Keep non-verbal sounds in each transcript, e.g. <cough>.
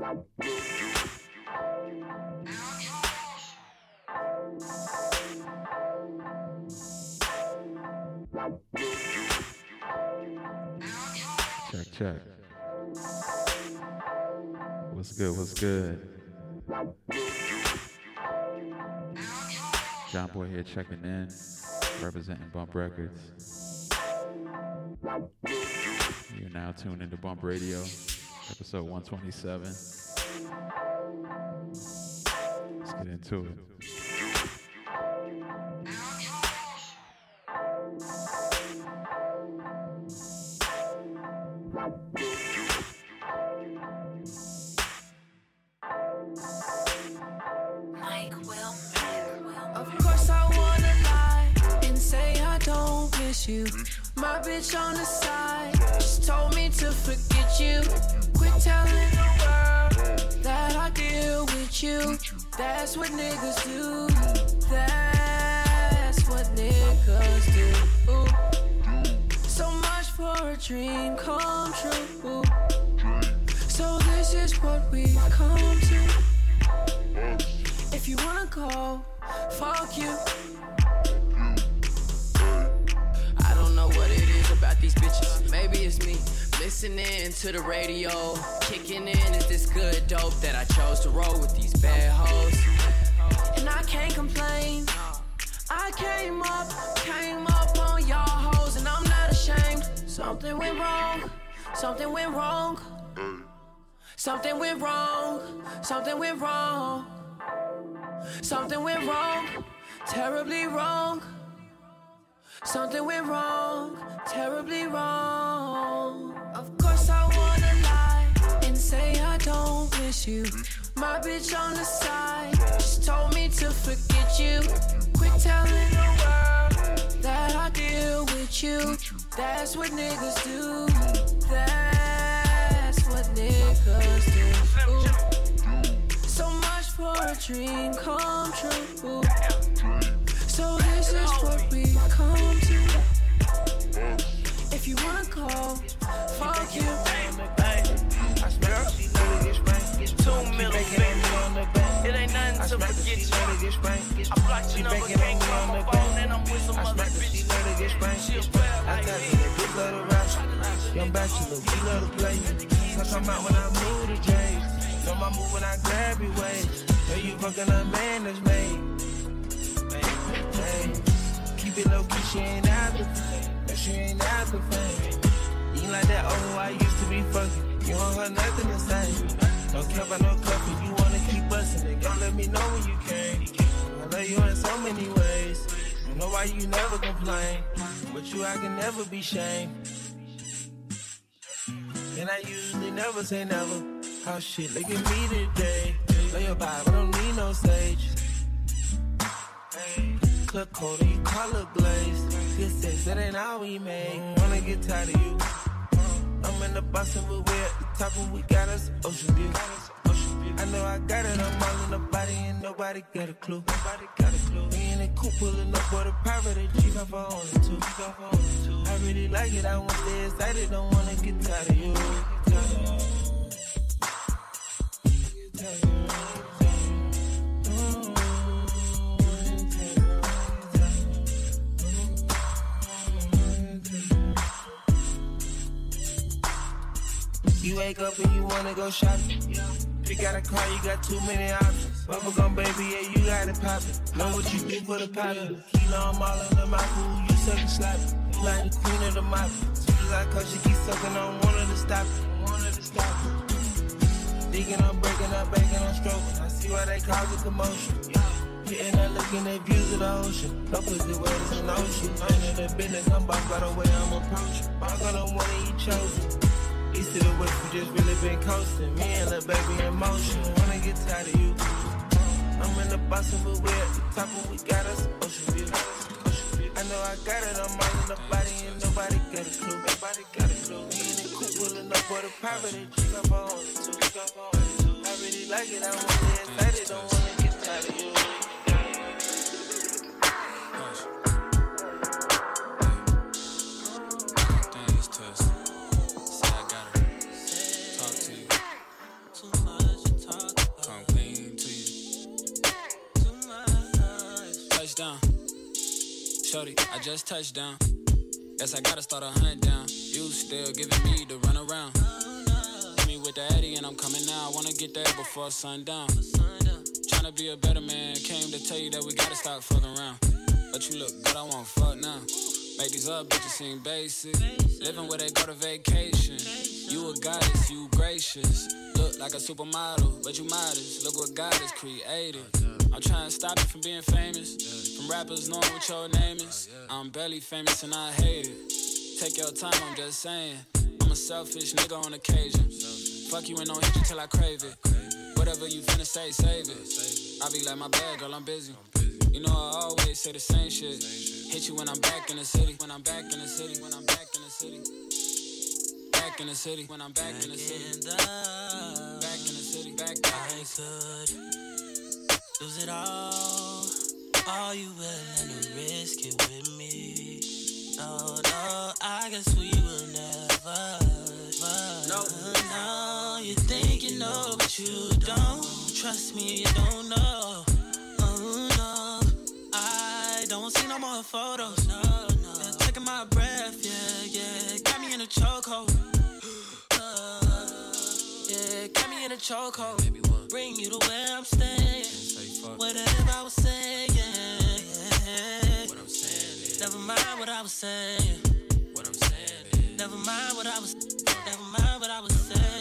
Check, check. What's good? What's good? John Boy here checking in, representing Bump Records. You're now tuned into Bump Radio, episode 127. Let's get into it. That's what niggas do. That's what niggas do. So much for a dream come true. So this is what we've come to. If you wanna go, fuck you. I don't know what it is about these bitches. Maybe it's me listening to the radio. Kicking in is this good dope that I chose to roll with these bad hoes. I can't complain. I came up, came up on y'all hoes, and I'm not ashamed. Something went wrong, something went wrong. Something went wrong, something went wrong. Something went wrong, terribly wrong. Something went wrong, terribly wrong. Of course, I wanna lie and say I don't miss you. My bitch on the side just told me to forget you. Quit telling the world that I deal with you. That's what niggas do. That's what niggas do. So much for a dream come true. So this is what we come to. If you wanna call, fuck you. Middle fingers. It ain't nothing to forget you. I blocked your number, can't call my phone, and I'm with some other bitch. She a player like me. Young bachelor, we love to play. So come out when I move the drapes. Know my move when I grab your waist. Know you fucking a man that's made. Hey, keep it low key, she ain't after fame. No, she ain't after fame. You ain't like that oh I used to be fucking. You don't got nothing to say. Don't care about no coffee, you wanna keep bustin'. it. Don't let me know when you came. I love you in so many ways. Don't know why you never complain. But you, I can never be shamed. And I usually never say never. How shit, look at me today. Lay your vibe, I don't need no stage. Hey, Club cold and you color glaze. Good sex, that ain't all we made. Wanna get tired of you. I'm in the Boston, but we're at the top and we got us ocean view. I know I got it, I'm all in the body and nobody got a clue. Nobody got a clue. Me in the coupe pulling up for the private G off her own two. I really like it, I want to stay excited, don't wanna get tired of you. Tired of you. Wake up and you wanna go shopping. Pick out a car, you got too many options. Bubblegum baby, yeah, you got it poppin'. Know what you do for the powder. Kilo, I'm all in the mouth, you suckin' sloppy. You like the queen of the mop. Soon as I cut, she keep sucking on one of the stop it. One of the stop it. Digging, I'm breaking, I'm baking, I'm stroking. I see why they cause a commotion. Hitting and looking at views of the ocean. No pussy waves in ocean. I ain't in the business, I'm boss by the way I'm approaching. I'm gonna one of you chosen. To the west, we just really been coasting. Me and the baby in motion. Wanna get tired of you. I'm in the Boston, but we're at the top, and we got us ocean view. I know I got it, I'm all in the body, and nobody got a clue. Nobody got a clue. Me in the coupe pulling up for the and she got her too. I really like it, I want to excited, don't wanna get tired of you. Shorty, I just touched down. Guess I gotta start a hunt down. You still giving me the run around. Hit me with the Eddie and I'm coming now. I wanna get there before sundown. Tryna be a better man. Came to tell you that we gotta stop fucking around. But you look good, I want fuck now. Make these up bitches seem basic. Living where they go to vacation. You a goddess, you gracious. Look like a supermodel, but you modest. Look what God has created. I'm trying to stop you from being famous. From rappers knowing what your name is. I'm barely famous and I hate it. Take your time, I'm just saying. I'm a selfish nigga on occasion. Fuck you and don't hit you till I crave it. Whatever you finna say, save it. I be like, my bad, girl, I'm busy. You know I always say the same shit. Hit you when I'm back in the city. When I'm back in the city. When I'm back in the city. Back in the city. When I'm back, in the city. Back in the city. Back, back in the city. Lose it all. Are you willing to risk it with me? No, no, I guess we will never. No, no, you think you know, but you don't. Trust me, you don't know. Oh no, I don't see no more photos. No, no, yeah, taking my breath, yeah, yeah, got me in a chokehold. <gasps> Uh, yeah, got me in a chokehold. Bring you to where I'm staying. Whatever I was saying. What I'm saying Never mind what I was saying. What I'm saying Never mind what I was. Never mind what I was saying,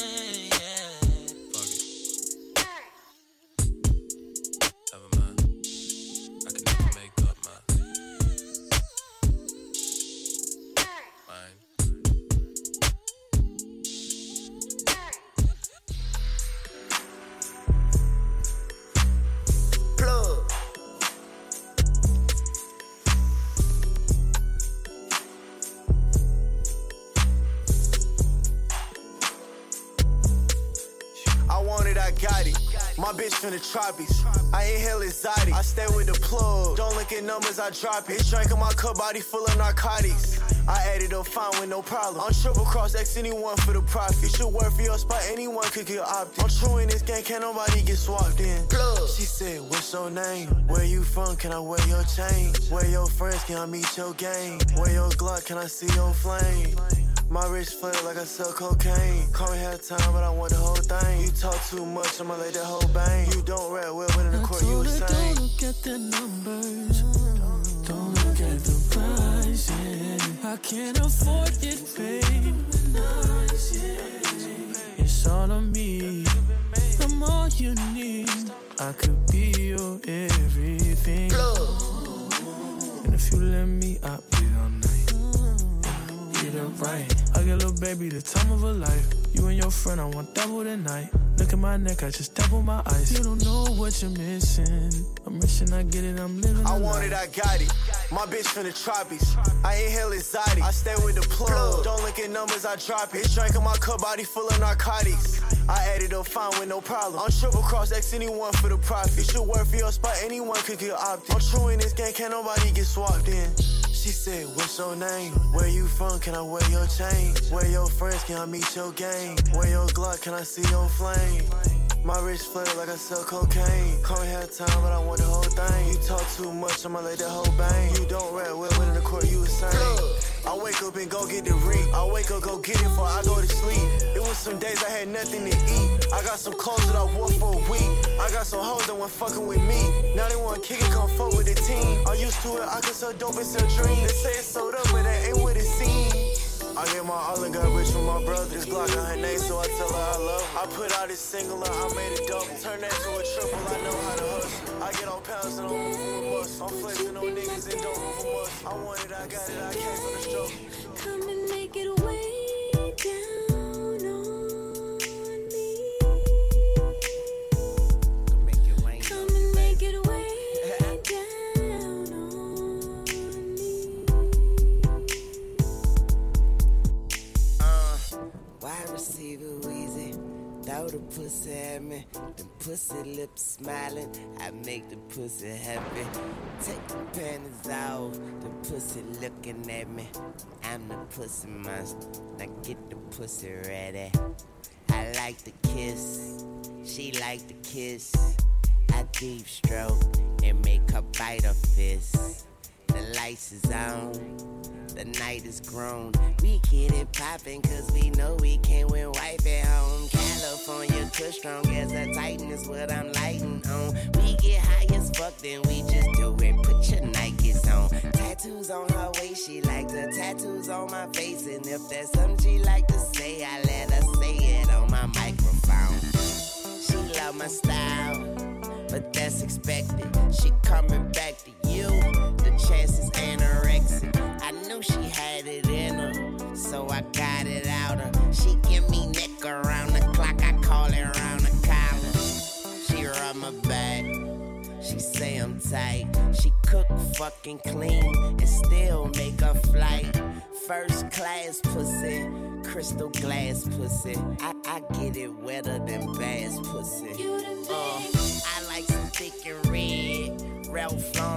From the tropics. I inhale exotic. I stay with the plug. Don't look at numbers, I drop it. Drink in my cup, body full of narcotics. I added up fine with no problem. I'm triple cross X anyone for the profit. You should work for your spot, anyone could get opted. I'm true in this game, can't nobody get swapped in. Plug. She said, What's your name? Where you from? Can I wear your chain? Where your friends? Can I meet your gang? Where your Glock? Can I see your flame? My wrist flat like I sell cocaine. Call me half time, but I want the whole thing. You talk too much, I'ma let that whole bang. You don't rap well, but in the court you the her, don't look at the numbers. Don't look at the price, yeah. I can't afford it, babe. It's all on me. I'm all you need. I could be your everything. And if you let me, I'll be. Get it right. I get little baby the time of her life. You and your friend, I want double the night. Look at my neck, I just double my eyes. You don't know what you're missing. I'm wishing I get it, I'm living. I want it. I got it. My bitch from the tropics. I inhale exotic. I stay with the plug. Don't look at numbers, I drop it. Drink in my cup, body full of narcotics. I added up fine with no problem. I'm triple cross X anyone for the profit. You should work for your spot, anyone could get opted. I'm true in this game, can't nobody get swapped in. She said, What's your name? Where you from? Can I wear your chain? Where your friends? Can I meet your gang? Where your Glock? Can I see your flame? My wrist flat like I sell cocaine. Call me half time, but I want the whole thing. You talk too much, I'ma let that whole bang. You don't rap well, but in the court you same. I wake up and go get the reap. I wake up, go get it before I go to sleep. It was some days I had nothing to eat. I got some clothes that I wore for a week. I got some hoes that went fucking with me. Now they want kick it, come fuck with the team. I'm used to it, I can sell dope and sell dreams. They say it's sold up, but that ain't what it seems. I get my all and got rich from my brother. This Glock on her name, so I tell her I love her. I put out this single and I made it double. Turn that to a triple, I know how to hustle. I get on pounds and don't move a. I'm flexing on niggas and don't move us. I want it, I got it, I came from the struggle. The pussy at me. The pussy lips smiling, I make the pussy happy. Take the panties off, the pussy looking at me. I'm the pussy monster, now get the pussy ready. I like the kiss, she like the kiss. I deep stroke and make her bite her fist. The lights is on, the night is grown. We get it poppin' cause we know we can't win wife at home. California kush strong as a titan is what I'm lighting on. We get high as fuck, then we just do it. Put your Nikes on. Tattoos on her waist, she like the tattoos on my face. And if there's something she like to say, I let her say it on my microphone. She love my style, but that's expected. She coming back to you, the chances anorexic. I knew she had it in her, so I got it out her. She give me neck around the clock, I call it around the collar. She rub my back, she say I'm tight. She cook fucking clean and still make a flight. First class pussy, crystal glass pussy. I, I get it wetter than bass pussy. Uh, I like some thick and red,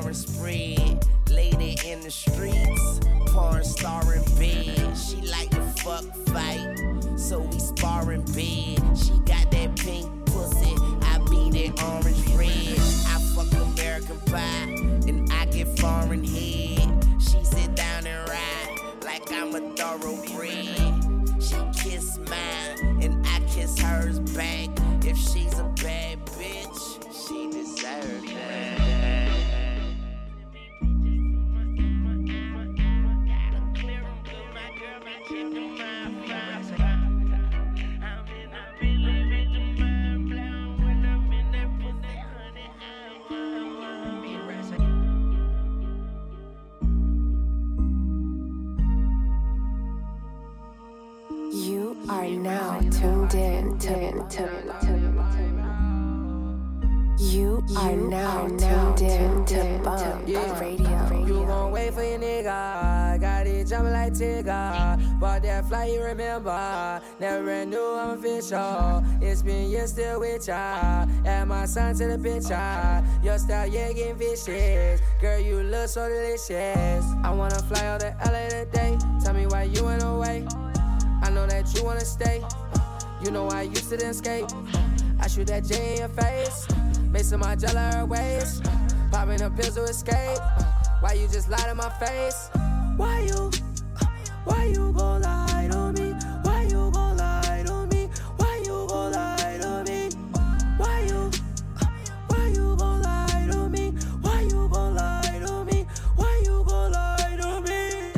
Lauren spread. Lady in the streets, porn star in bed. She like to fuck fight, so we spar in bed. She got that pink pussy, I beat it orange red. I fuck American pie, and I get foreign head. She sit down and ride like I'm a thoroughbred. She kiss mine, and I kiss hers back. If she's a bad bitch, she deserves that. Now oh, tuned in to Bump Radio. You gon' wait for your nigga. Got it jumping like Tigger. Bought that fly, you remember. Never knew I'm official. It's been years still with ya. Add my son to the picture. Your style, yeah, getting vicious. Girl, you look so delicious. I wanna fly out to LA today. Tell me why you went away. I know that you wanna stay. You know I used to then escape. I shoot that J in your face. Some my jello ways. Popping a pills to escape. Why you just lie to my face? Why you? Why you gon' lie to me? Why you gon' lie to me? Why you gon' lie to me? Why you? Why you gon' lie to me? Why you gon' lie to me? Why you gon' lie to me?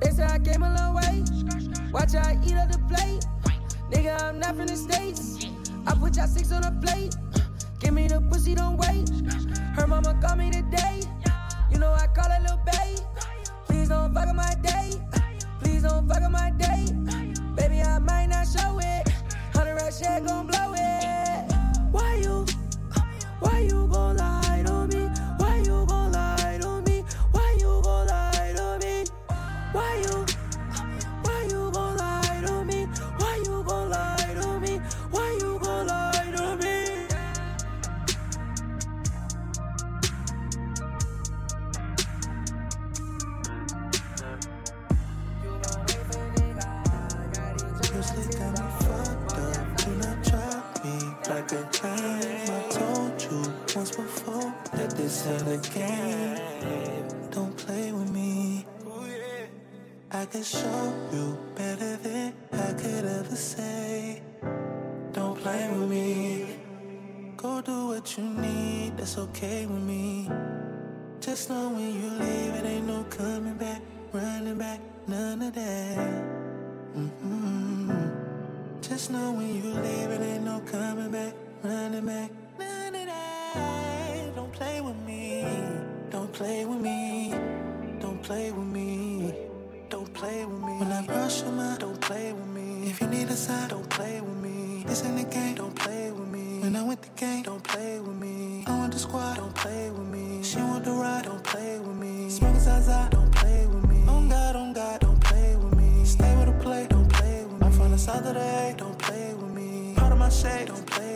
They say I came a long way. Watch how I eat up the plate. Nigga, I'm not from the States. I put y'all six on a plate. Give me the pussy, don't wait. Her mama called me today. You know I call her little babe. Please don't fuck up my day. Please don't fuck up my day. Baby, I might not show it. Hundred rat shit gon' blow it. Once before that this ain't a game. Don't play with me. I can show you better than I could ever say. Don't play with me. Go do what you need, that's okay with me. Just know when you leave, it ain't no coming back, running back, none of that. Mm-mm. Just know when you leave, it ain't no coming back, running back, Don't play with me, don't play with me, don't play with me, don't play with me. When I brush your don't play with me. If you need a sign, don't play with me. This ain't the game, don't play with me. When I went the game, don't play with me. I want the squad, don't play with me. She want the ride, don't play with me. Smoking Zaza, don't play with me. On God, on God, don't play with me. Stay with the play, don't play with me. I'm from the A, don't play with me. Part of my shade, don't play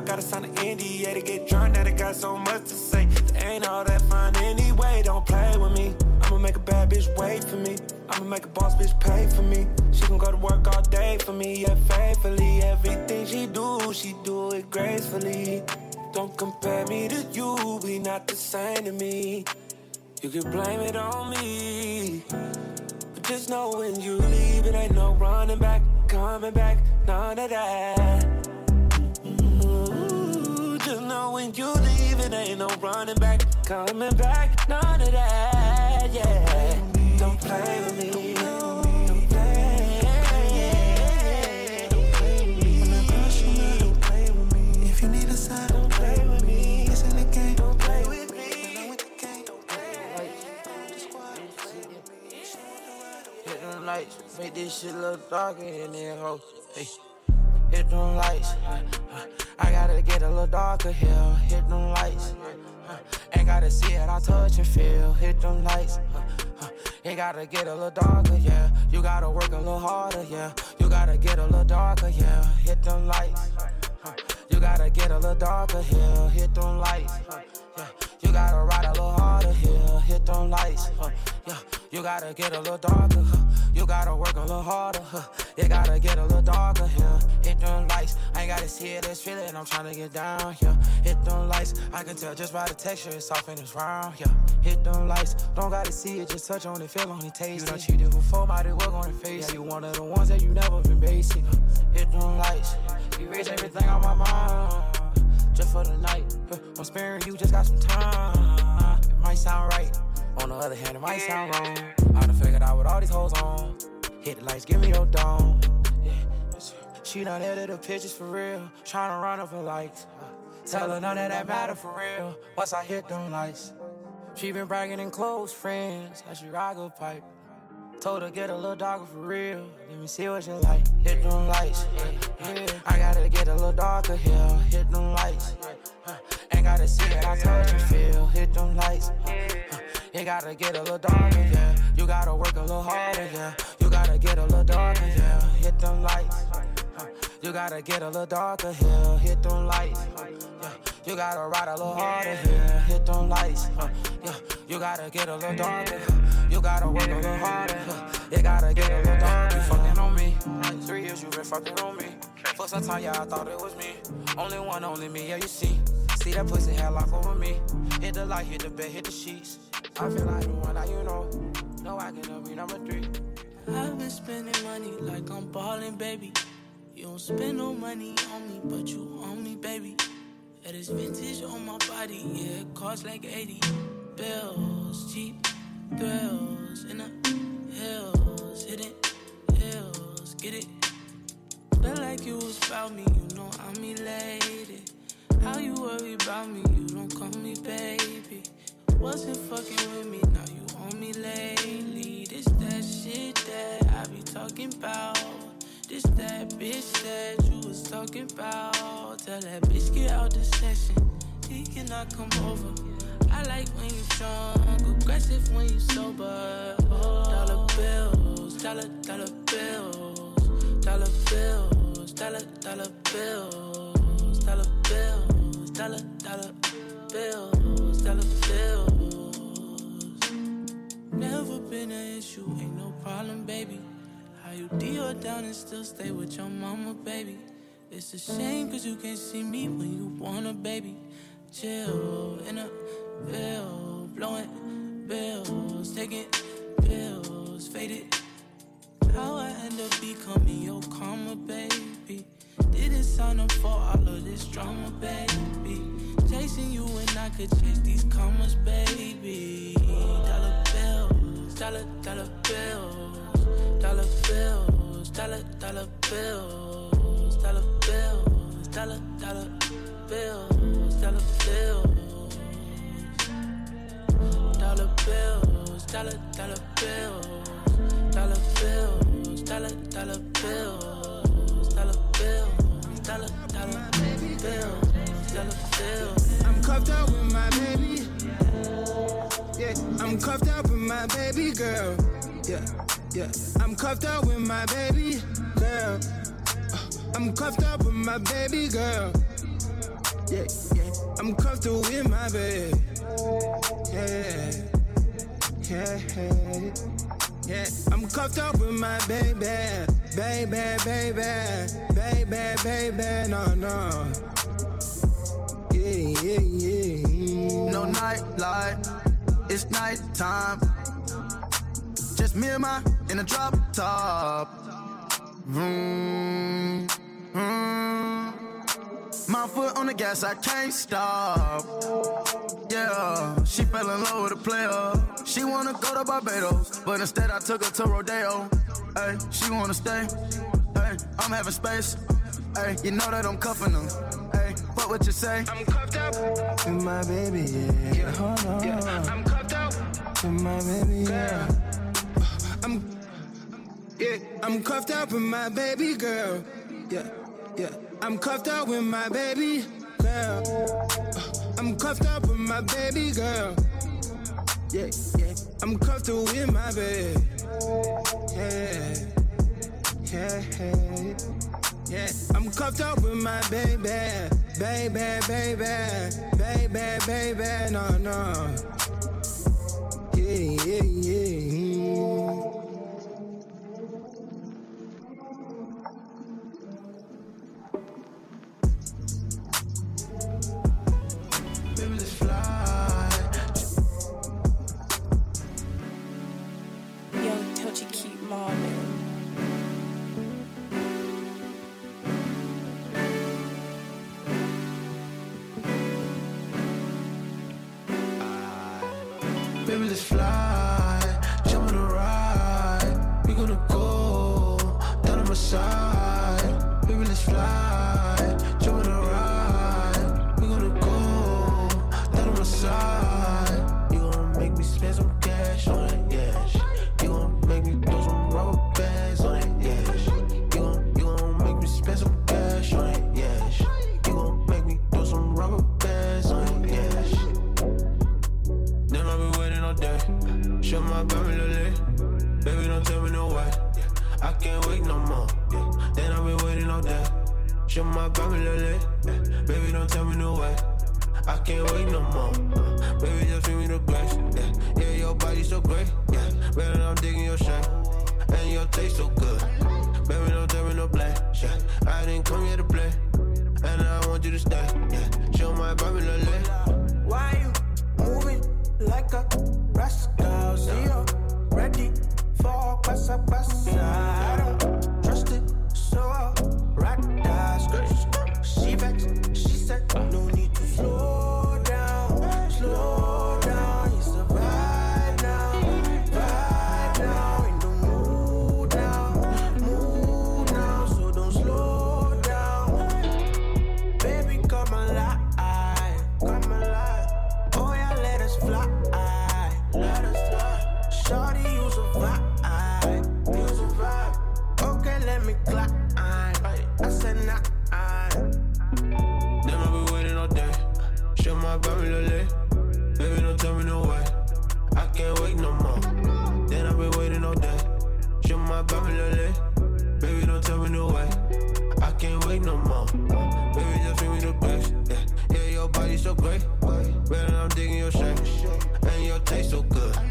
gotta sign an NDA to get drunk, that I got so much to say. There ain't all that fun anyway, don't play with me. I'ma make a bad bitch wait for me. I'ma make a boss bitch pay for me. She can go to work all day for me, yeah, faithfully. Everything she do, she do it gracefully. Don't compare me to you, we not the same to me. You can blame it on me. But just know when you leave, it ain't no running back, coming back, none of that. When you leave, it ain't no running back, coming back, none of that. Yeah, don't play with me. Don't play. With me. If you need a side, don't play with me. The game. Don't play with me. Them lights, make this shit look darker in there, ho. Hey, hit them lights. uh, uh, I gotta get a little darker here. Hit them lights. uh, uh Ain't gotta see it, I touch and feel. Hit them lights. Uh, uh, you gotta get a little darker, yeah. You gotta work a little harder, yeah. You gotta get a little darker, yeah. Hit them lights. You gotta get a little darker here. Hit them lights. Yeah. You gotta ride a little harder here. Hit them lights. Yeah. You gotta get a little darker. You gotta work a little harder. You gotta get a little darker here. Hit them lights. I ain't gotta see it, it's feeling. I'm trying to get down here. Hit them lights. I can tell just by the texture, it's soft and it's round. Yeah. Hit them lights. Don't gotta see it, just touch on it, feel on it, taste it. You done cheated before, might as well go and face. Yeah, you one of the ones that you never been basic. Hit them lights. You erase everything on my mind. Just for the night. I'm sparing you, just got some time. It might sound right. On the other hand, it might sound wrong. I done figured out what all these hoes on. Hit the lights, give me your dome. She done edited the pictures for real. Tryna run up for likes. Tell her none of that matter for real. Once I hit them lights. She been bragging in close friends. How she rock a pipe. Told her get a little darker for real. Let me see what you like. Hit them lights. I gotta get a little darker here. Hit them lights. Uh, Ain't gotta see it, I told you feel. Hit them lights. You gotta get a little darker, yeah. You gotta work a little harder, yeah. You gotta get a little darker, yeah. Hit them lights. You gotta get a little darker here. Hit them lights. Yeah. You gotta ride a little harder here. Hit them lights. Yeah. You gotta get a little darker. You gotta work a little harder. You gotta get a little darker. You fucking on me. Three years you been fucking on me. For some time, yeah, I thought it was me. Only one, only me, yeah, you see. See that pussy had lock over me. Hit the light, hit the bed, hit the sheets. I feel like the one that you know. No, I can be number three. I've been spending money like I'm ballin', baby. You don't spend no money on me, but you on me, baby. That is vintage on my body, yeah, it costs like 80 bills, cheap thrills in the hills, hidden hills, get it? Feel like you was about me, you know I'm elated. How you worry about me, you don't call me baby. Wasn't fucking with me, now you on me lately. This that shit that I be talking about. This that bitch that you was talking about. Tell that bitch get out the session. He cannot come over. I like when you drunk, aggressive when you sober. Dollar bills, dollar dollar bills, dollar bills, dollar dollar bills, dollar bills, dollar dollar bills, dollar bills. Never been an issue, ain't no problem, baby. How you deal down and still stay with your mama, baby. It's a shame cause you can't see me when you want a baby. Chill in a bill, blowing bills, taking pills, faded. How I end up becoming your karma, baby. Didn't sign up for all of this drama, baby. Chasing you when I could chase these commas, baby. Dollar bills, dollar, dollar bills, dollar bills, dollar, dollar bills, dollar bills, dollar, dollar bills, dollar bills, dollar bills, dollar, dollar bills, dollar bills, dollar, dollar bills, cuffed up with my baby. Yeah, I'm cuffed up with my baby girl. Yeah, yeah. I'm cuffed up with my baby girl. Uh, I'm cuffed up with my baby girl. Yeah, yeah. I'm comfortable in my bed. Yeah, yeah, yeah. Yeah, I'm cuffed up with my baby, baby, baby, baby, baby, no, no. Yeah, yeah. No night light, it's night time. Just me and my in a drop top. Vroom, vroom. My foot on the gas, I can't stop. Yeah, she fell in love with a player. She wanna go to Barbados, but instead I took her to Rodeo. Hey, she wanna stay. Hey, I'm having space. Hey, you know that I'm cuffing them. Hey, what would you say? I'm cuffed up with my baby, yeah. yeah. Hold on. Yeah, I'm cuffed up with my baby, girl. yeah. I'm, yeah, I'm cuffed up with my baby girl. Yeah, yeah. I'm cuffed up with my baby girl. Uh, I'm cuffed up with my baby girl. Yeah, yeah. I'm comfortable with my. Yeah, yeah, yeah. Yeah, I'm cuffed up with my baby, baby, baby, baby, baby, no, no. Yeah, yeah, yeah. Down on my side. Baby, let's fly. Jump on the ride. We gonna go down on my side. You gonna make me spend some cash on it, yeah. You gonna make me throw some rubber bands on it, yeah. You gonna, you gonna make me spend some cash on it, yeah. You gonna make me throw some rubber bands on it, yeah. Then I've been waiting all day. Show my. Baby, Show my baby lily. Baby, don't tell me no way. I can't wait no more. Baby, just give me the grace. Yeah, yeah, your body so great. Yeah, baby, I'm digging your shape. And your taste so good. Baby, don't tell me no play. Yeah, I didn't come here to play. And I want you to stay. Yeah, show my baby lily. Why you moving like a rascal? See you ready for pasa pasa. I don't so ride that skirt. Your body so great. Baby, I'm digging your shape. And your taste so good.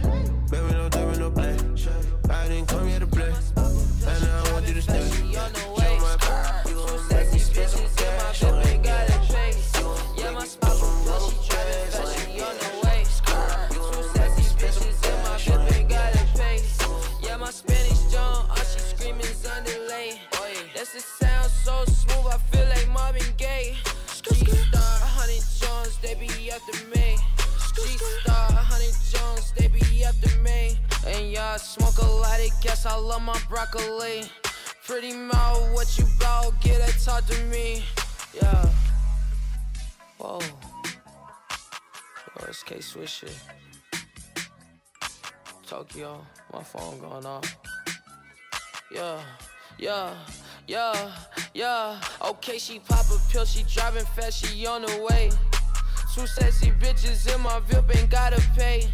I love my broccoli. Pretty mouth, what you bout? Get it, talk to me. Yeah. Whoa. Yo, it's K Swisher. Tokyo, my phone going off. Yeah, yeah, yeah, yeah. Okay, she pop a pill, she driving fast, she on the way. Two sexy bitches in my VIP ain't gotta pay.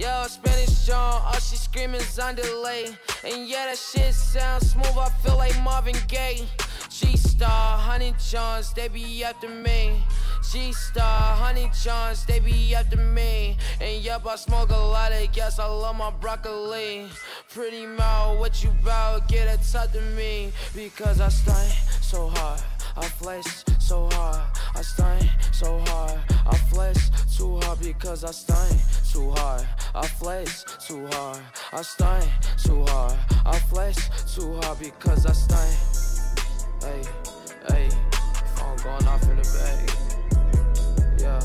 Yo, Spanish John, all she screaming's on delay. And yeah, that shit sounds smooth, I feel like Marvin Gaye. G Star, Honey Johns, they be after me. G Star, Honey Johns, they be after me. And yup, I smoke a lot of gas, I love my broccoli. Pretty mouth, what you bout? Get a top to me. Because I stunt so hard, I flex so hard, I stunt so hard, I flex too hard because I stunt too hard, I flex too hard, I stunt too hard, I flex too hard because I stunt. Hey, hey, phone going off in the bag. Yeah,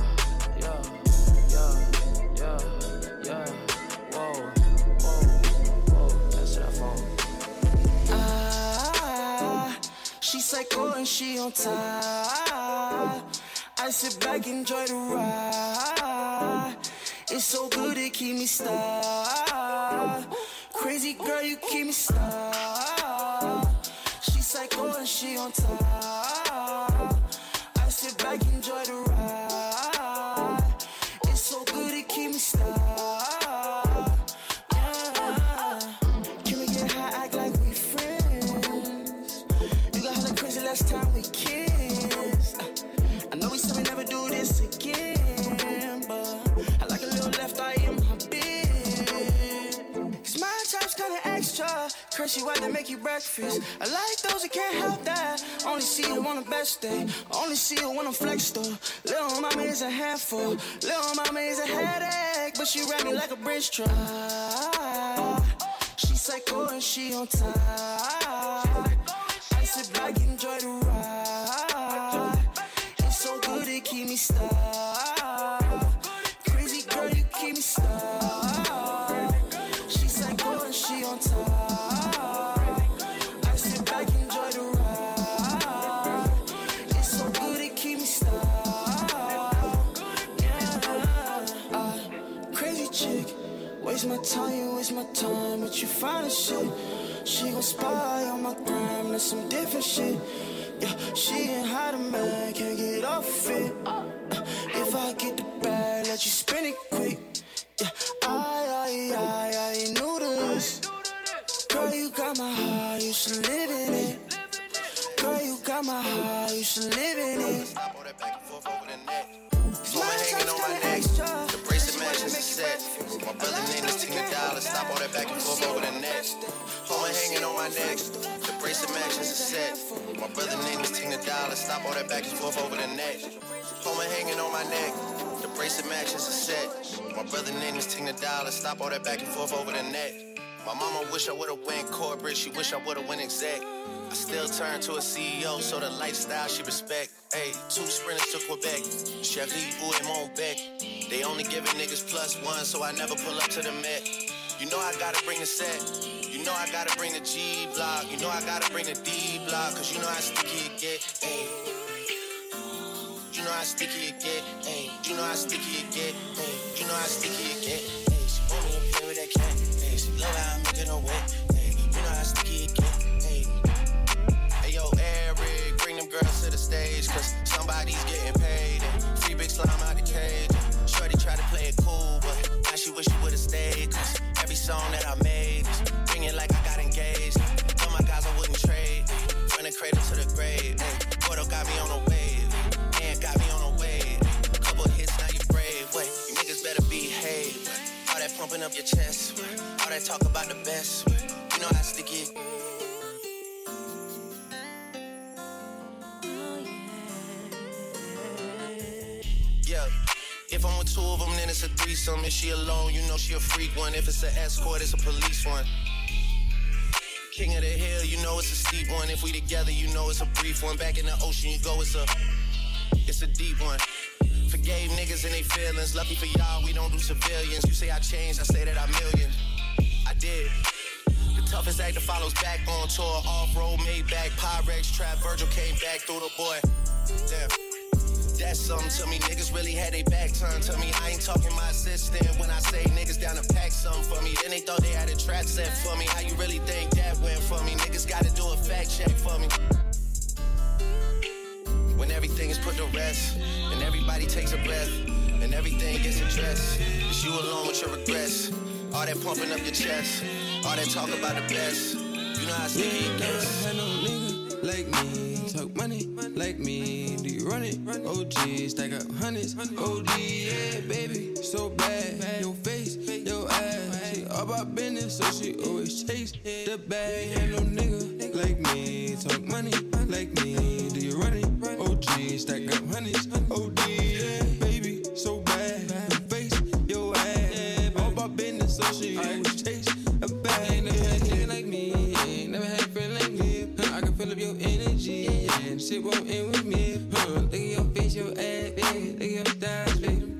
and she on top. I sit back, enjoy the ride. It's so good, it keep me stuck. Crazy girl, you keep me stuck. She psycho and she on top. I sit back, and enjoy the Curse you out to make you breakfast. I like those that can't help that. Only see you on the best day. Only see you when I'm flexed up. Little mama is a handful. Little mama is a headache. But she ride me like a bridge truck. She psycho and she on time. I sit back, enjoy the ride. It's so good, it keep me stuck. Time, but you find a shit. She gon' spy on my gram, that's some different shit. Yeah, she ain't a man, can't get off it. Uh, if I get the bag, let you spin it quick. Yeah, I, I, I, I ain't new to this. Girl, you got my heart, you should live in it. Girl, you got my heart, you should live in it. Stop all that back and forth over the net. Woman hanging on my neck. The brace bracelet matches the set. My brother name is Tina Dollar. Stop all that back and forth over the net. Woman hanging on my neck. The brace bracelet matches the set. My brother name is Tina Dollar. Stop all that back and forth over the net. My mama wish I would've went corporate. She wish I would've went exec. I still turn to a CEO, so the lifestyle she respect. Hey, two sprinters to Quebec. Cherie ou Montbec. They only giving niggas plus one, so I never pull up to the Met. You know I gotta bring the set. You know I gotta bring the G block. You know I gotta bring the D block, cause you know how sticky it get. Hey. You know how sticky it get. Hey. You know how sticky it get. Hey. You know how sticky it get. Hey. She want me to play with that cat. Hey. She love how I'm making her wet. Hey. You know how sticky it get. Hey. Hey yo, Eric, bring them girls to the stage, cause somebody's getting paid. And free big slime out the cage. Shorty tried to play it cool, but now she wish she would've stayed. Cause song that I made, bring it like I got engaged. Tell my guys I wouldn't trade. From the cradle to the grave. Gordo got me on a wave. And got me on a wave. Couple hits, now you brave. Wait, you niggas better behave. All that pumping up your chest. All that talk about the best. You know how sticky If I'm with two of them, then it's a threesome. If she alone, you know she a freak one. If it's an escort, it's a police one. King of the hill, you know it's a steep one. If we together, you know it's a brief one. Back in the ocean, you go, it's a, it's a deep one. Forgave niggas and they feelings. Lucky for y'all, we don't do civilians. You say I changed, I say that I'm million. I did. The toughest act that follows back on tour. Off-road, made back, Pyrex, trap, Virgil came back through the boy. Damn. That's something to me. Niggas really had their back turned to me. I ain't talking my assistant when I say niggas down to pack something for me. Then they thought they had a trap set for me. How you really think that went for me? Niggas gotta do a fact check for me. When everything is put to rest, and everybody takes a breath, and everything gets addressed, it's you alone with your regrets. All that pumping up your chest, all that talk about the best. You know how sticky it gets. Had no nigga, like me. Talk money like me. Do you run it? OG, stack up hundreds. OD, yeah, baby. So bad. Your face, your ass. She all about business, so she always chase the bag. Ain't no nigga like me. Talk money like me. Do you run it? OG, stack up hundreds. OD, yeah, baby. Shit won't end with me. Huh, look at your face, your ass, baby. Look at your thighs, baby.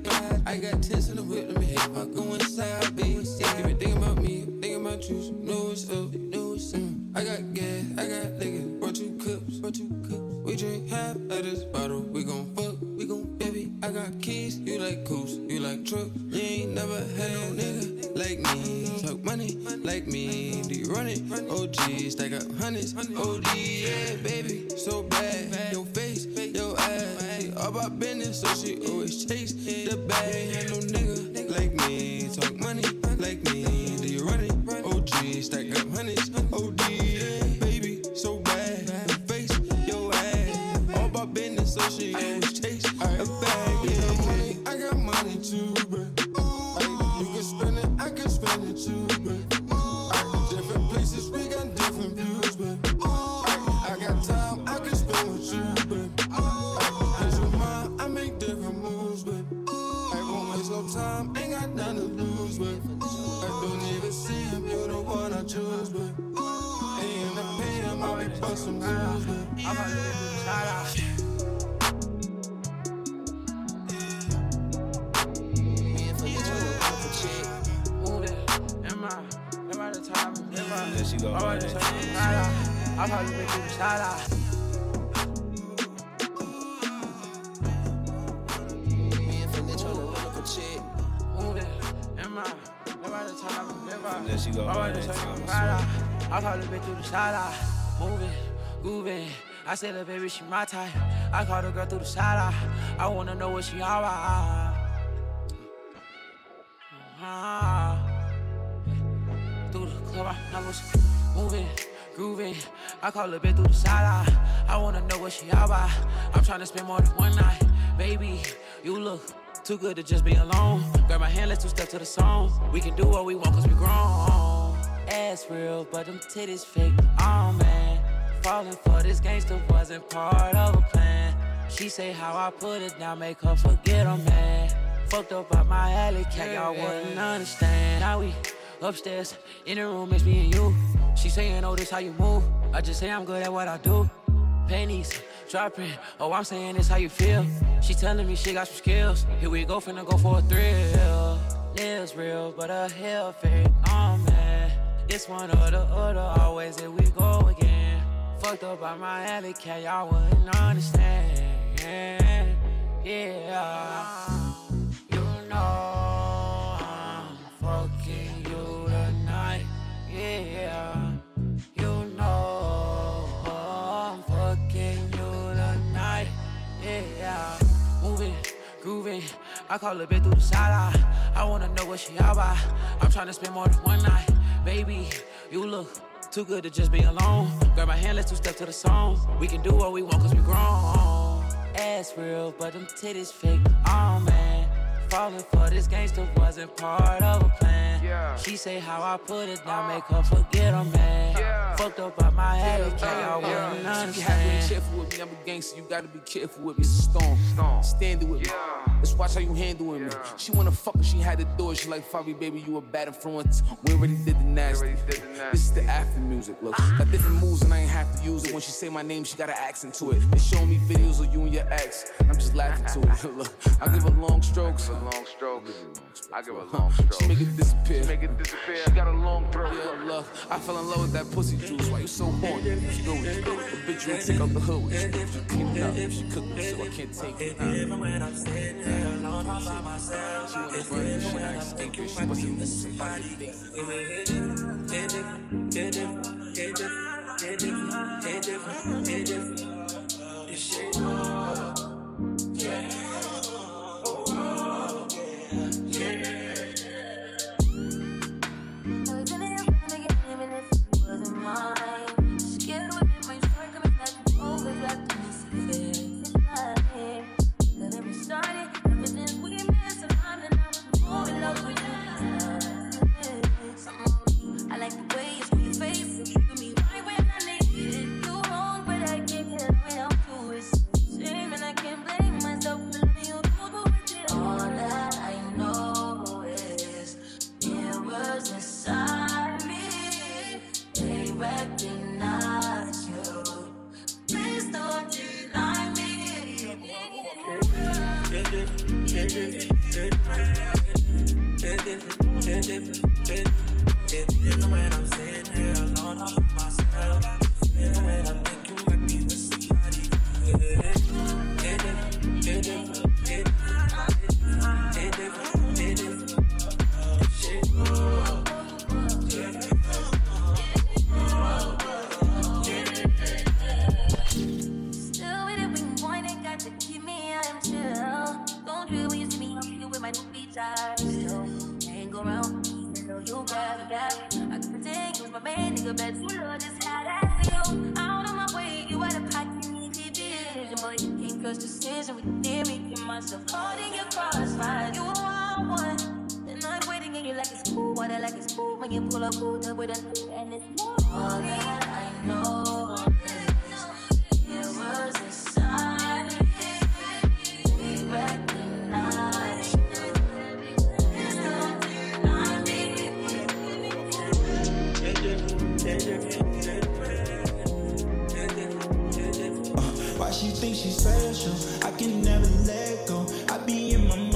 I got tents in the whip, let me hit my go inside, baby. Yeah, you been about me, thinking about you. Know what's up, know what's up. I got gas, I got liquor, brought two cups, brought two cups. We drink half of this bottle, we gon' fuck, we gon' baby. I got keys, you like coops, you like truck. You ain't never had no nigga like me. Talk money like me, do you run it? OG, stack up hundreds. OD, yeah, baby, so bad. Your face, your ass. She all about business, so she always chase the bag. Ain't no nigga like me. Talk money like me, do you run it? OG, stack up hundreds. OD, I probably been through the shot out. Moving, grooving. I said, little baby, she my type. I call a girl through the out. I wanna know what she all about. Ah. Through the club, I was moving, grooving. I call a bit through the out. I wanna know what she all about. I'm trying to spend more than one night. Baby, you look too good to just be alone. Grab my hand, let's two step to the song. We can do what we want cause we grown. Ass real, but them titties fake. Oh man, falling for this gangster wasn't part of a plan. She say how I put it down, make her forget I'm mad. Fucked up by my alley cat, y'all wouldn't understand. Now we upstairs in the room, it's me and you. She saying, oh, this how you move. I just say I'm good at what I do. Pennies dropping, oh, I'm saying this how you feel. She telling me she got some skills. Here we go, finna go for a thrill. Lives real, but her hair fake. Oh man, it's one or the other. Always here we go again. Fucked up by my alley cat, y'all wouldn't understand. Yeah, you know I'm fucking you tonight. Yeah, you know I'm fucking you tonight. Yeah, moving, grooving. I call a bit through the out. I wanna know what she all about. I'm trying to spend more than one night. Baby, you look too good to just be alone. Grab my hand, let's two step to the song. We can do what we want cause we grown. Ass real, but them titties fake. Oh man, falling for this gangster wasn't part of a plan. She say how I put it down, uh. make her forget I'm mad. Fucked up by my alley cat, y'all wouldn't If you have to be understand. careful with me, I'm a gangster. You gotta be careful with me. It's a storm. storm. Stand it with me. Let's watch how you handling me. She wanna fuck and she had to do it. She like, Fabi, baby, you a bad influence. We already did the nasty. This is the after music. Look, ah. got different moves and I ain't have to use it. When she say my name, she got an accent to it. They show me videos of you and your ex. I'm just laughing to it. <laughs> Look, I give her long strokes. long strokes. I give a long stroke. She make it disappear. Make it disappear. She got a long throat. Yeah, look, I fell in love with that pussy juice. Why you so horny? It's good. The bitch you take out the hood with you. She clean it up, she cook me, so I can't take it. Even when I'm sitting there alone all by myself, she wanna run this shit, I escape it. She wasn't lose somebody. Still Why she think she's special? I can never let go. I be in my mind,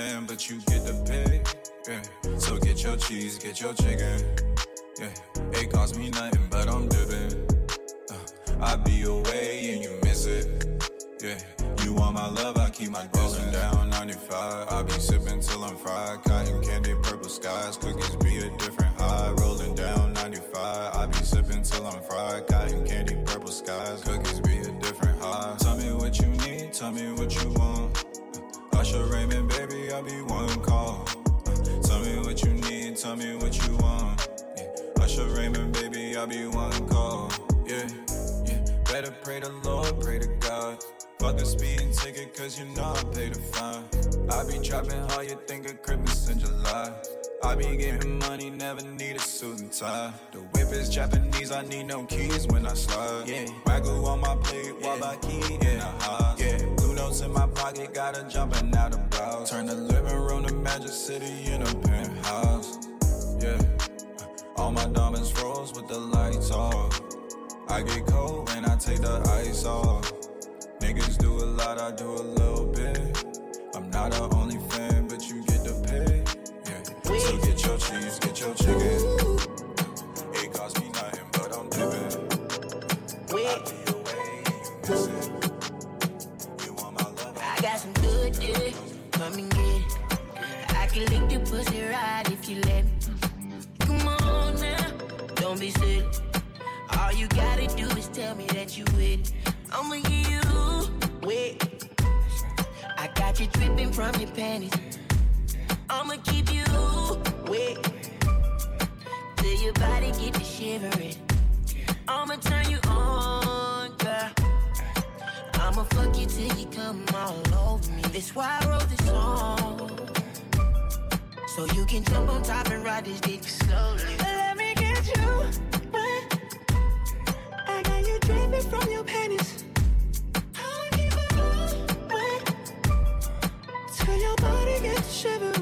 fan, but you get the pick. Yeah, so get your cheese, get your chicken. Yeah, it cost me nothing, but I'm dipping. Uh, I be away and you miss it. Yeah, you want my love, I keep my rolling down 95. I be sipping till I'm fried. Cotton candy, purple skies, cookies be a different high. Rolling down 95. I be sipping till I'm fried. Cotton candy, purple skies, cookies be a different high. Tell me what you need, tell me what you want. Usher Raymond, baby, I'll be one call. Tell me what you need, tell me what you want. Yeah. Usher Raymond, baby, I'll be one call. Yeah, yeah. Better pray to Lord, pray to God. Fuck a speeding ticket, cause you know I pay the fine. I be trapping hard, you think of Christmas in July. I be getting money, never need a suit and tie. The whip is Japanese, I need no keys when I slide. Yeah, Waggle on my plate while I key in the house. Yeah, notes in my pocket, got her jumping out of blouse. Turn the living room to Magic City in a penthouse. Yeah, all my diamonds froze with the lights off. I get cold when I take the ice off. Niggas do a lot, I do a little bit. I'm not a only fan, but you get the pay. Yeah. So get your cheese, get your chicken. It cost me nothing, but I'm dipping. I be away, you miss it. Some come and get it. I can lick the pussy right if you let me. Come on now, don't be silly. All you gotta do is tell me that you with it. I'ma give you wet. I got you dripping from your panties. I'ma keep you wet. Till your body get to shivering. I'ma turn you. I'ma fuck you till you come all over me. That's why I wrote this song. So you can jump on top and ride this dick slowly. Let me get you wet. I got you dripping from your panties. I'll keep it all wet till your body gets shivering.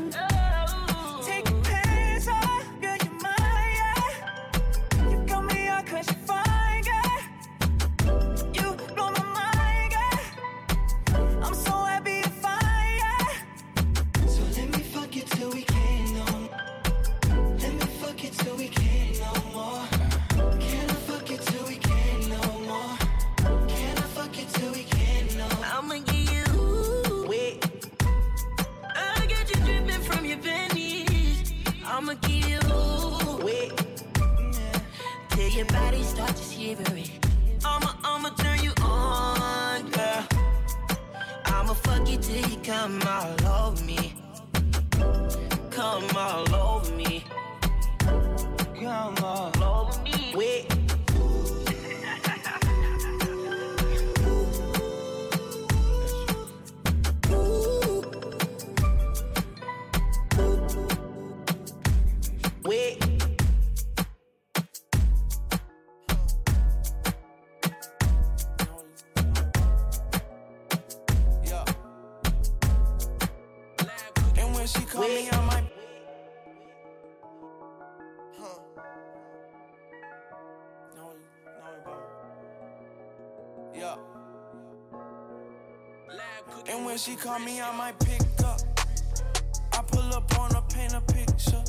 And when she call me, I might pick up. I pull up on her, paint a picture.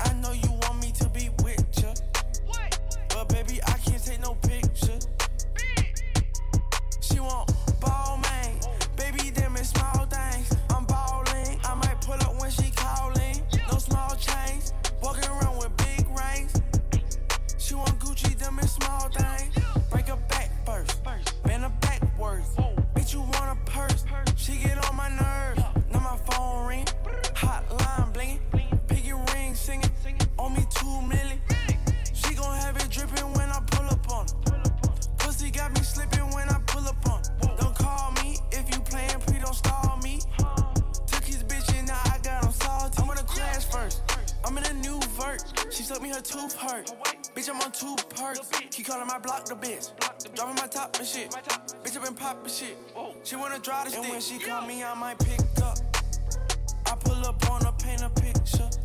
I know you the bitch. Dropping my top and shit. Bitch, I been poppin' shit. She wanna drive the stick. And when she call me, I might pick up. I pull up on her, paint a picture.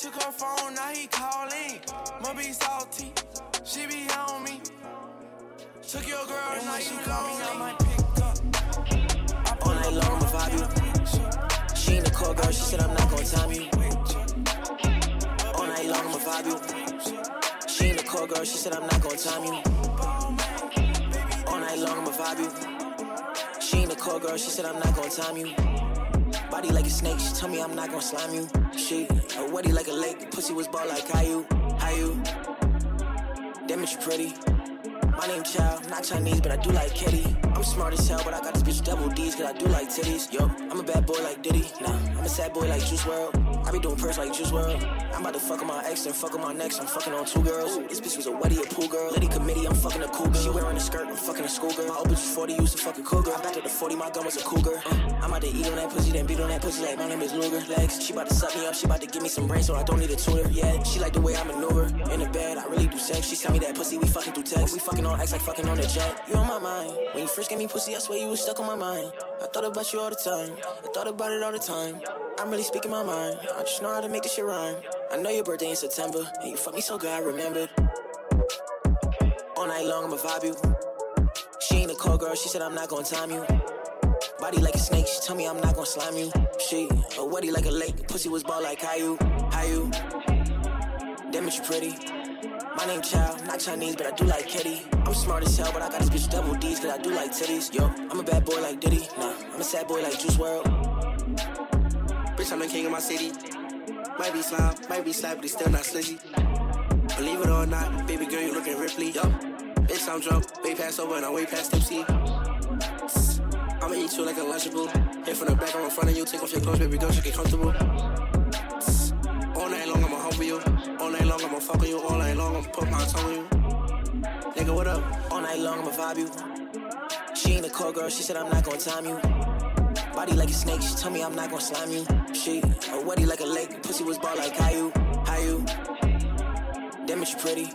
Took her phone, now he calling. Must be salty, she be on me. Took your girl, oh, now she call me, I might pick up. All night long, vibe you. She ain't a call girl, she said I'm not gonna time you. All night long, I'ma vibe you. She ain't a call girl, she said I'm not gonna time you. All night long, I'ma vibe you. She ain't a call girl, she said I'm not gonna time you. Body like a snake, she told me I'm not gonna slime you. She, a wetty like a lake, pussy was ball like Caillou. How you? Damn you pretty. My name Chow, not Chinese, but I do like kitty. I'm smart as hell, but I got this bitch double D's, cause I do like titties. Yo, I'm a bad boy like Diddy. Nah, I'm a sad boy like Juice WRLD. I be doing purse like Juice WRLD. I'm about to fuck on my ex and fuck on my next. I'm fucking on two girls. This bitch was a wetty, a pool girl. Lady committee, I'm fucking a cool girl. She wearing a skirt, I'm fucking a schoolgirl. My old bitch was 40, used to fuck a cougar. I back at the 40, my gun was a cougar. Uh, I'm about to eat on that pussy, then beat on that pussy like my name is Luger. Legs, she about to suck me up, she about to give me some brain, so I don't need a tutor. Yeah, she like the way I maneuver. In the bed, I really do sex. She tell me that pussy, we fucking through text. We fucking on X like fucking on the jet. You on my mind. When you first gave me pussy, I swear you was stuck on my mind. I thought about you all the time. I thought about it all the time. I'm really speaking my mind. I just know how to make this shit rhyme. I know your birthday in September, and you fucked me so good I remembered. All night long, I'ma vibe you. She ain't a cold girl, she said I'm not gonna time you. Body like a snake, she tell me I'm not gonna slime you. She a wetty like a lake, pussy was ball like Caillou. Caillou. Damn it, you pretty. My name Chow, not Chinese, but I do like kitty. I'm smart as hell, but I got this bitch double D's, cause I do like titties. Yo, I'm a bad boy like Diddy. Nah, I'm a sad boy like Juice WRLD. Bitch, I'm the king of my city. Might be slime, might be slap, but he's still not slizzy. Believe it or not, baby girl, you looking Ripley. Yup. Bitch, I'm drunk, way past over, and I'm way past tipsy. I'ma eat you like a Lunchable. Hit from the back, I'm in front of you. Take off your clothes, baby girl, you get comfortable. All night long, I'ma fuck you. All night long, I'ma put my tongue on you. Nigga, what up? All night long, I'ma vibe you. She ain't a cold girl, she said I'm not gonna time you. Body like a snake, she tell me I'm not gonna slime you. She a wetty like a lake, pussy was ball like Caillou. Caillou. Damn it, you pretty.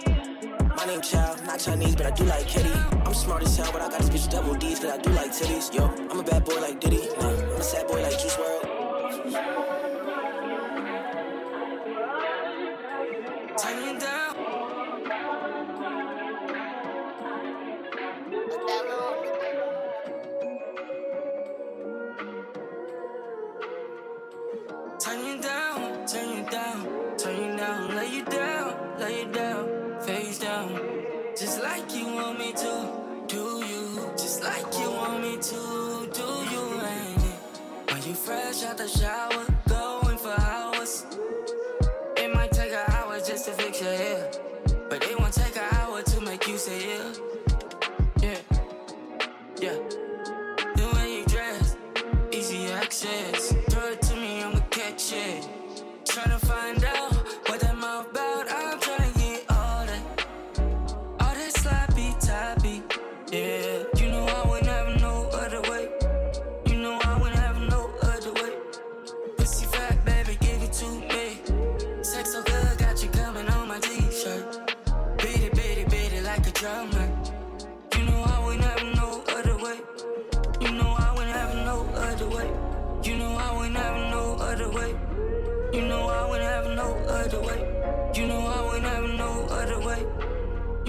My name Chow, not Chinese, but I do like kitty. I'm smart as hell, but I got this bitch double D's, cause I do like titties. Yo, I'm a bad boy like Diddy. Nah, I'm a sad boy like Juice WRLD.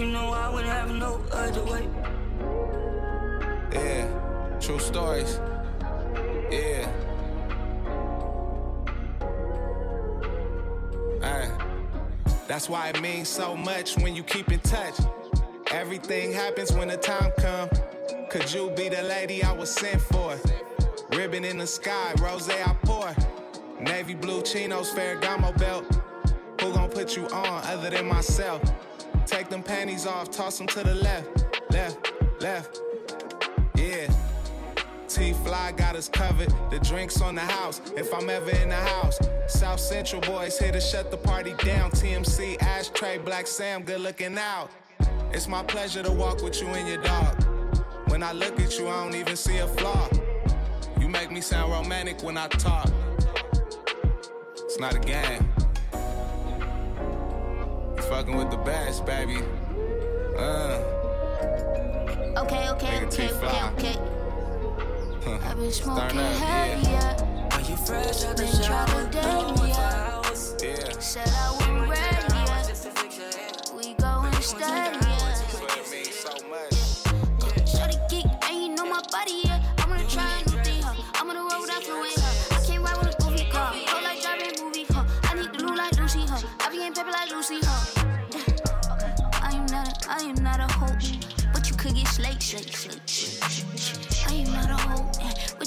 You know I wouldn't have no other way. Yeah, true stories. Yeah. That's why it means so much when you keep in touch. Everything happens when the time comes. Could you be the lady I was sent for? Ribbon in the sky, rose I pour. Navy blue chinos, Ferragamo belt. Who gon' put you on other than myself? Take them panties off, toss them to the left, left, left. Yeah. T Fly got us covered. The drinks on the house. If I'm ever in the house, South Central boys here to shut the party down. TMC, Ashtray, Black Sam, good looking out. It's my pleasure to walk with you and your dog. When I look at you, I don't even see a flaw. You make me sound romantic when I talk. It's not a game. You fucking with the best, baby. Uh. Okay, okay, Nigga okay, okay, okay. I've been smoking up, heavy, yeah. yeah. Are you fresh out the Been shower? trying to date Going me, for yeah. hours. Said I wasn't ready, yeah. We going steady,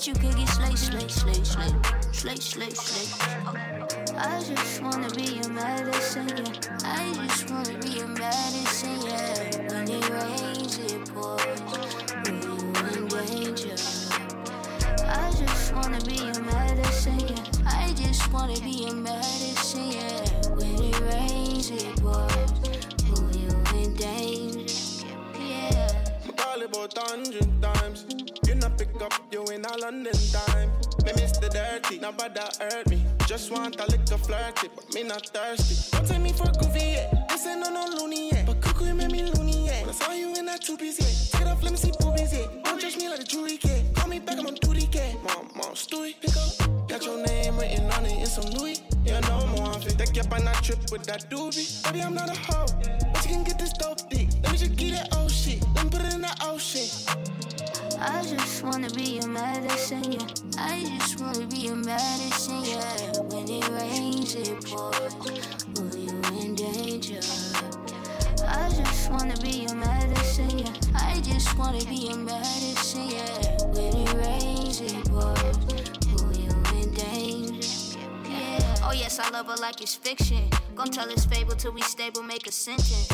yeah, you could get slayed, slayed, slayed, slayed, slayed, slayed, slayed. I just wanna be your medicine, yeah. I just wanna be your medicine, yeah. When it rains, it pours. When you in danger. I just wanna be your medicine, yeah. I just wanna be your medicine, yeah. When it rains, it pours. When you in danger, yeah. Call about in time. Me miss the dirty, nobody hurt me. Just want a little flirty, but me not thirsty. Don't take me for goofy yet. This ain't no no loony yet. But cuckoo, you made me loony yet. When I saw you in that two piece yet. Take it off, let me see boobies yet. Don't judge me like a jury kid. Call me back, I'm on duty cat. Mom, mom, Stewie, pick up. Got your name written on it in some Louis. You know I'm on fit. Take you up on that trip with that doobie. Baby, I'm not a hoe. But you can get this dope dick. Let me just get that old oh, shit. Let me put it in that old shit. I just wanna be your medicine, yeah. I just wanna be your medicine, yeah. When it rains, it pours. Will you in danger? I just wanna be your medicine, yeah. I just wanna be your medicine, yeah. When it rains, it pours. You in danger? Oh yes, I love her like it's fiction. Gonna tell this fable till we stable, make a sentence.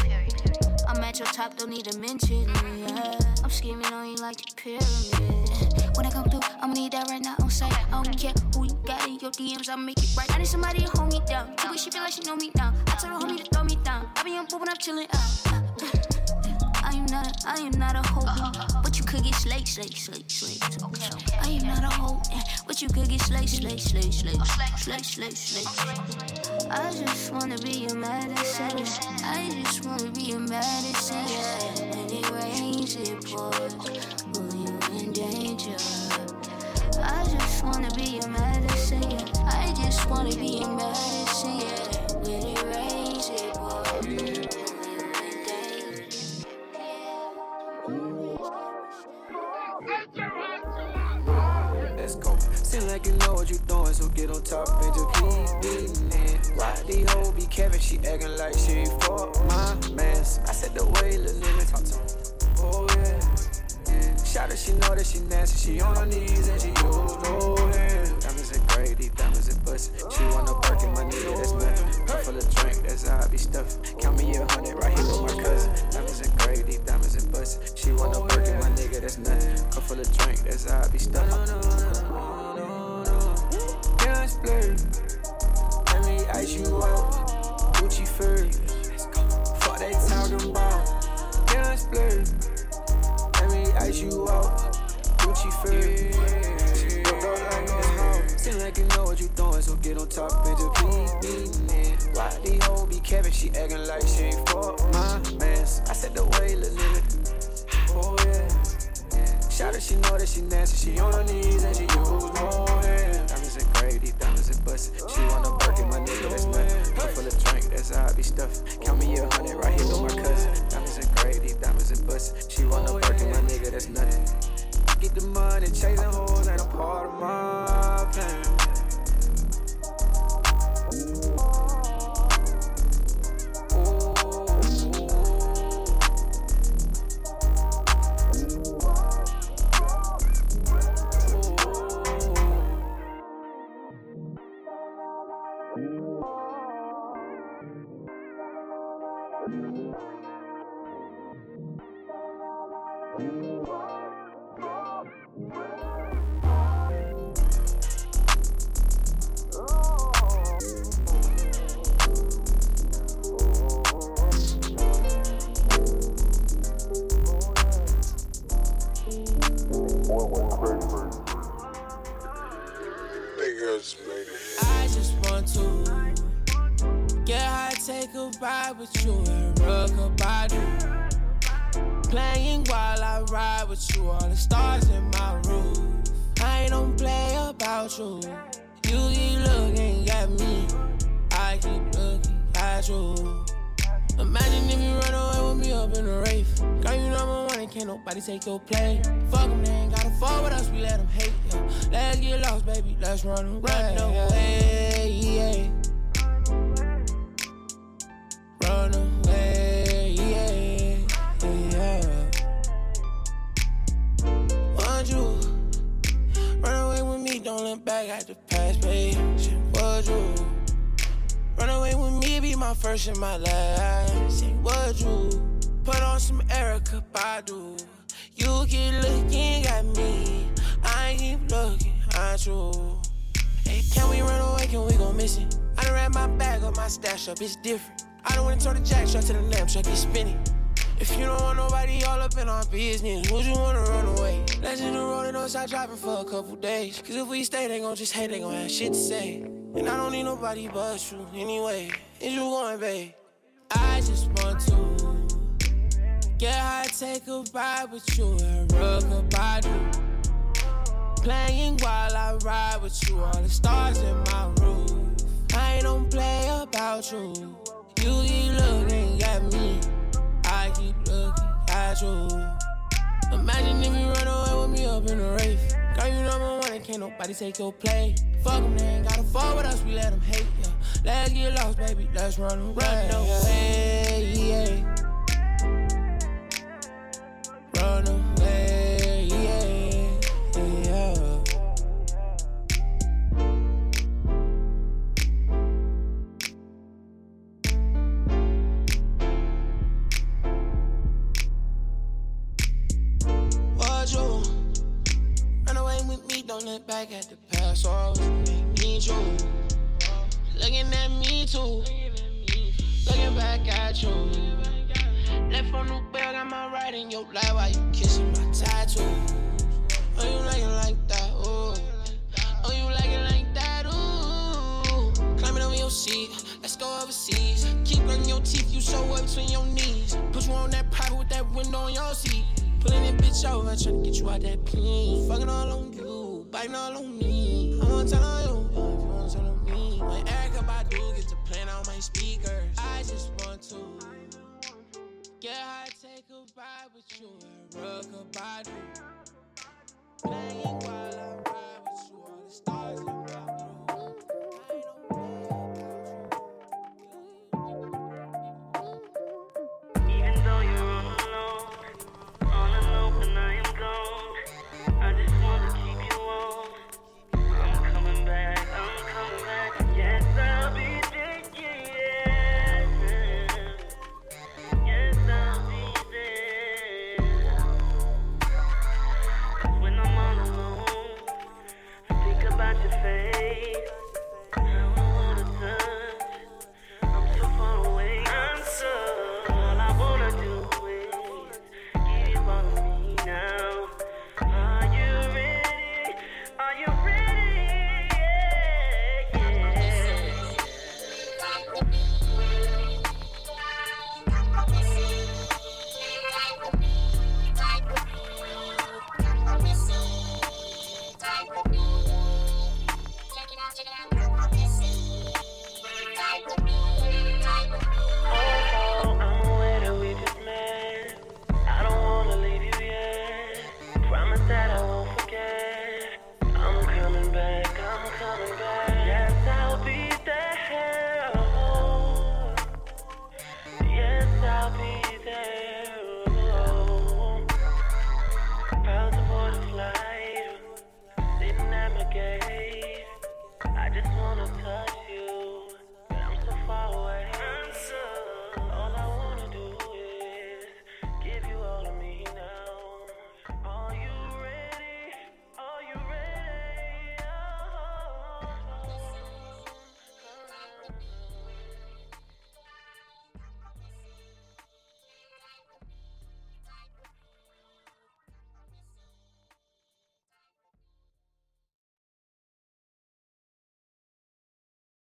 I'm at your top, don't need a mention. Yeah. I'm scheming on you like the pyramid. When I come through, I'ma need that right now on site. I don't care who you got in your DMs, I'll make it right. I need somebody to hold me down. The way she feel like she know me now. I told her homie to throw me down. I be on poop when I'm chilling out. I am not a, I am not a hoe, but you could get slayed, slayed, slayed, slayed. I am not a hoe, but you could get slayed, slayed, slayed, slayed, slayed, slayed, slayed. I just wanna be your medicine. I just wanna be your medicine. When it rains, it pours. Will you in danger? I just wanna be your medicine. I just wanna be your medicine. When it rains, it pours. She acting like she for my mans. I said the way, little nigga talk to him. Oh yeah. yeah. Shout her, she know that she nasty. She on her knees and she use no hands. Diamonds and gray, diamonds and bust. She wanna work in my nigga, that's nothing. Cup full of drink, that's how I be stuffed. Can't take your place. Fuck them, they ain't gotta fall with us, we let them hate. Yeah. Let's get lost, baby, let's run away. Run away, yeah. Run away, yeah. yeah. Want you run away with me? Don't look back at the past, baby. Would you? Run away with me, be my first and my last. Wanna the jack shot to the lamp, check it spinning. If you don't want nobody all up in our business, would you wanna run away? Road and don't stop driving for a couple days. Cause if we stay, they gon' just hate, they gon' have shit to say. And I don't need nobody but you anyway. Is you going, babe? I just want to get high, take a ride with you and rock about you. Playing while I ride with you, all the stars in my roof. I don't play about you. You keep looking at me, I keep looking, got you. Imagine if you run away with me up in the race. Girl, you number one and can't nobody take your play. Fuck them, they ain't gotta fall with us, we let them hate, yeah. Let's get lost, baby, let's run away. Run away, yeah. Run away, back at the past. Always make me you. Looking at me too. Looking back at you. Left on the bed, got my right in your life while you kissing my tattoo. Oh, you like it like that, ooh. Oh, you like it like that, ooh. Climbing over your seat, let's go overseas. Keep on your teeth, you so up between your knees. Put you on that private with that window on your seat. Pulling that bitch over, trying to get you out that pain. Fucking all on you, biting all on me. I wanna tell on you, if you wanna tell on me. When Erykah Badu gets to playing on my speakers, I just want to. Get high, take a ride with you, Erykah Badu. Playing while I'm riding.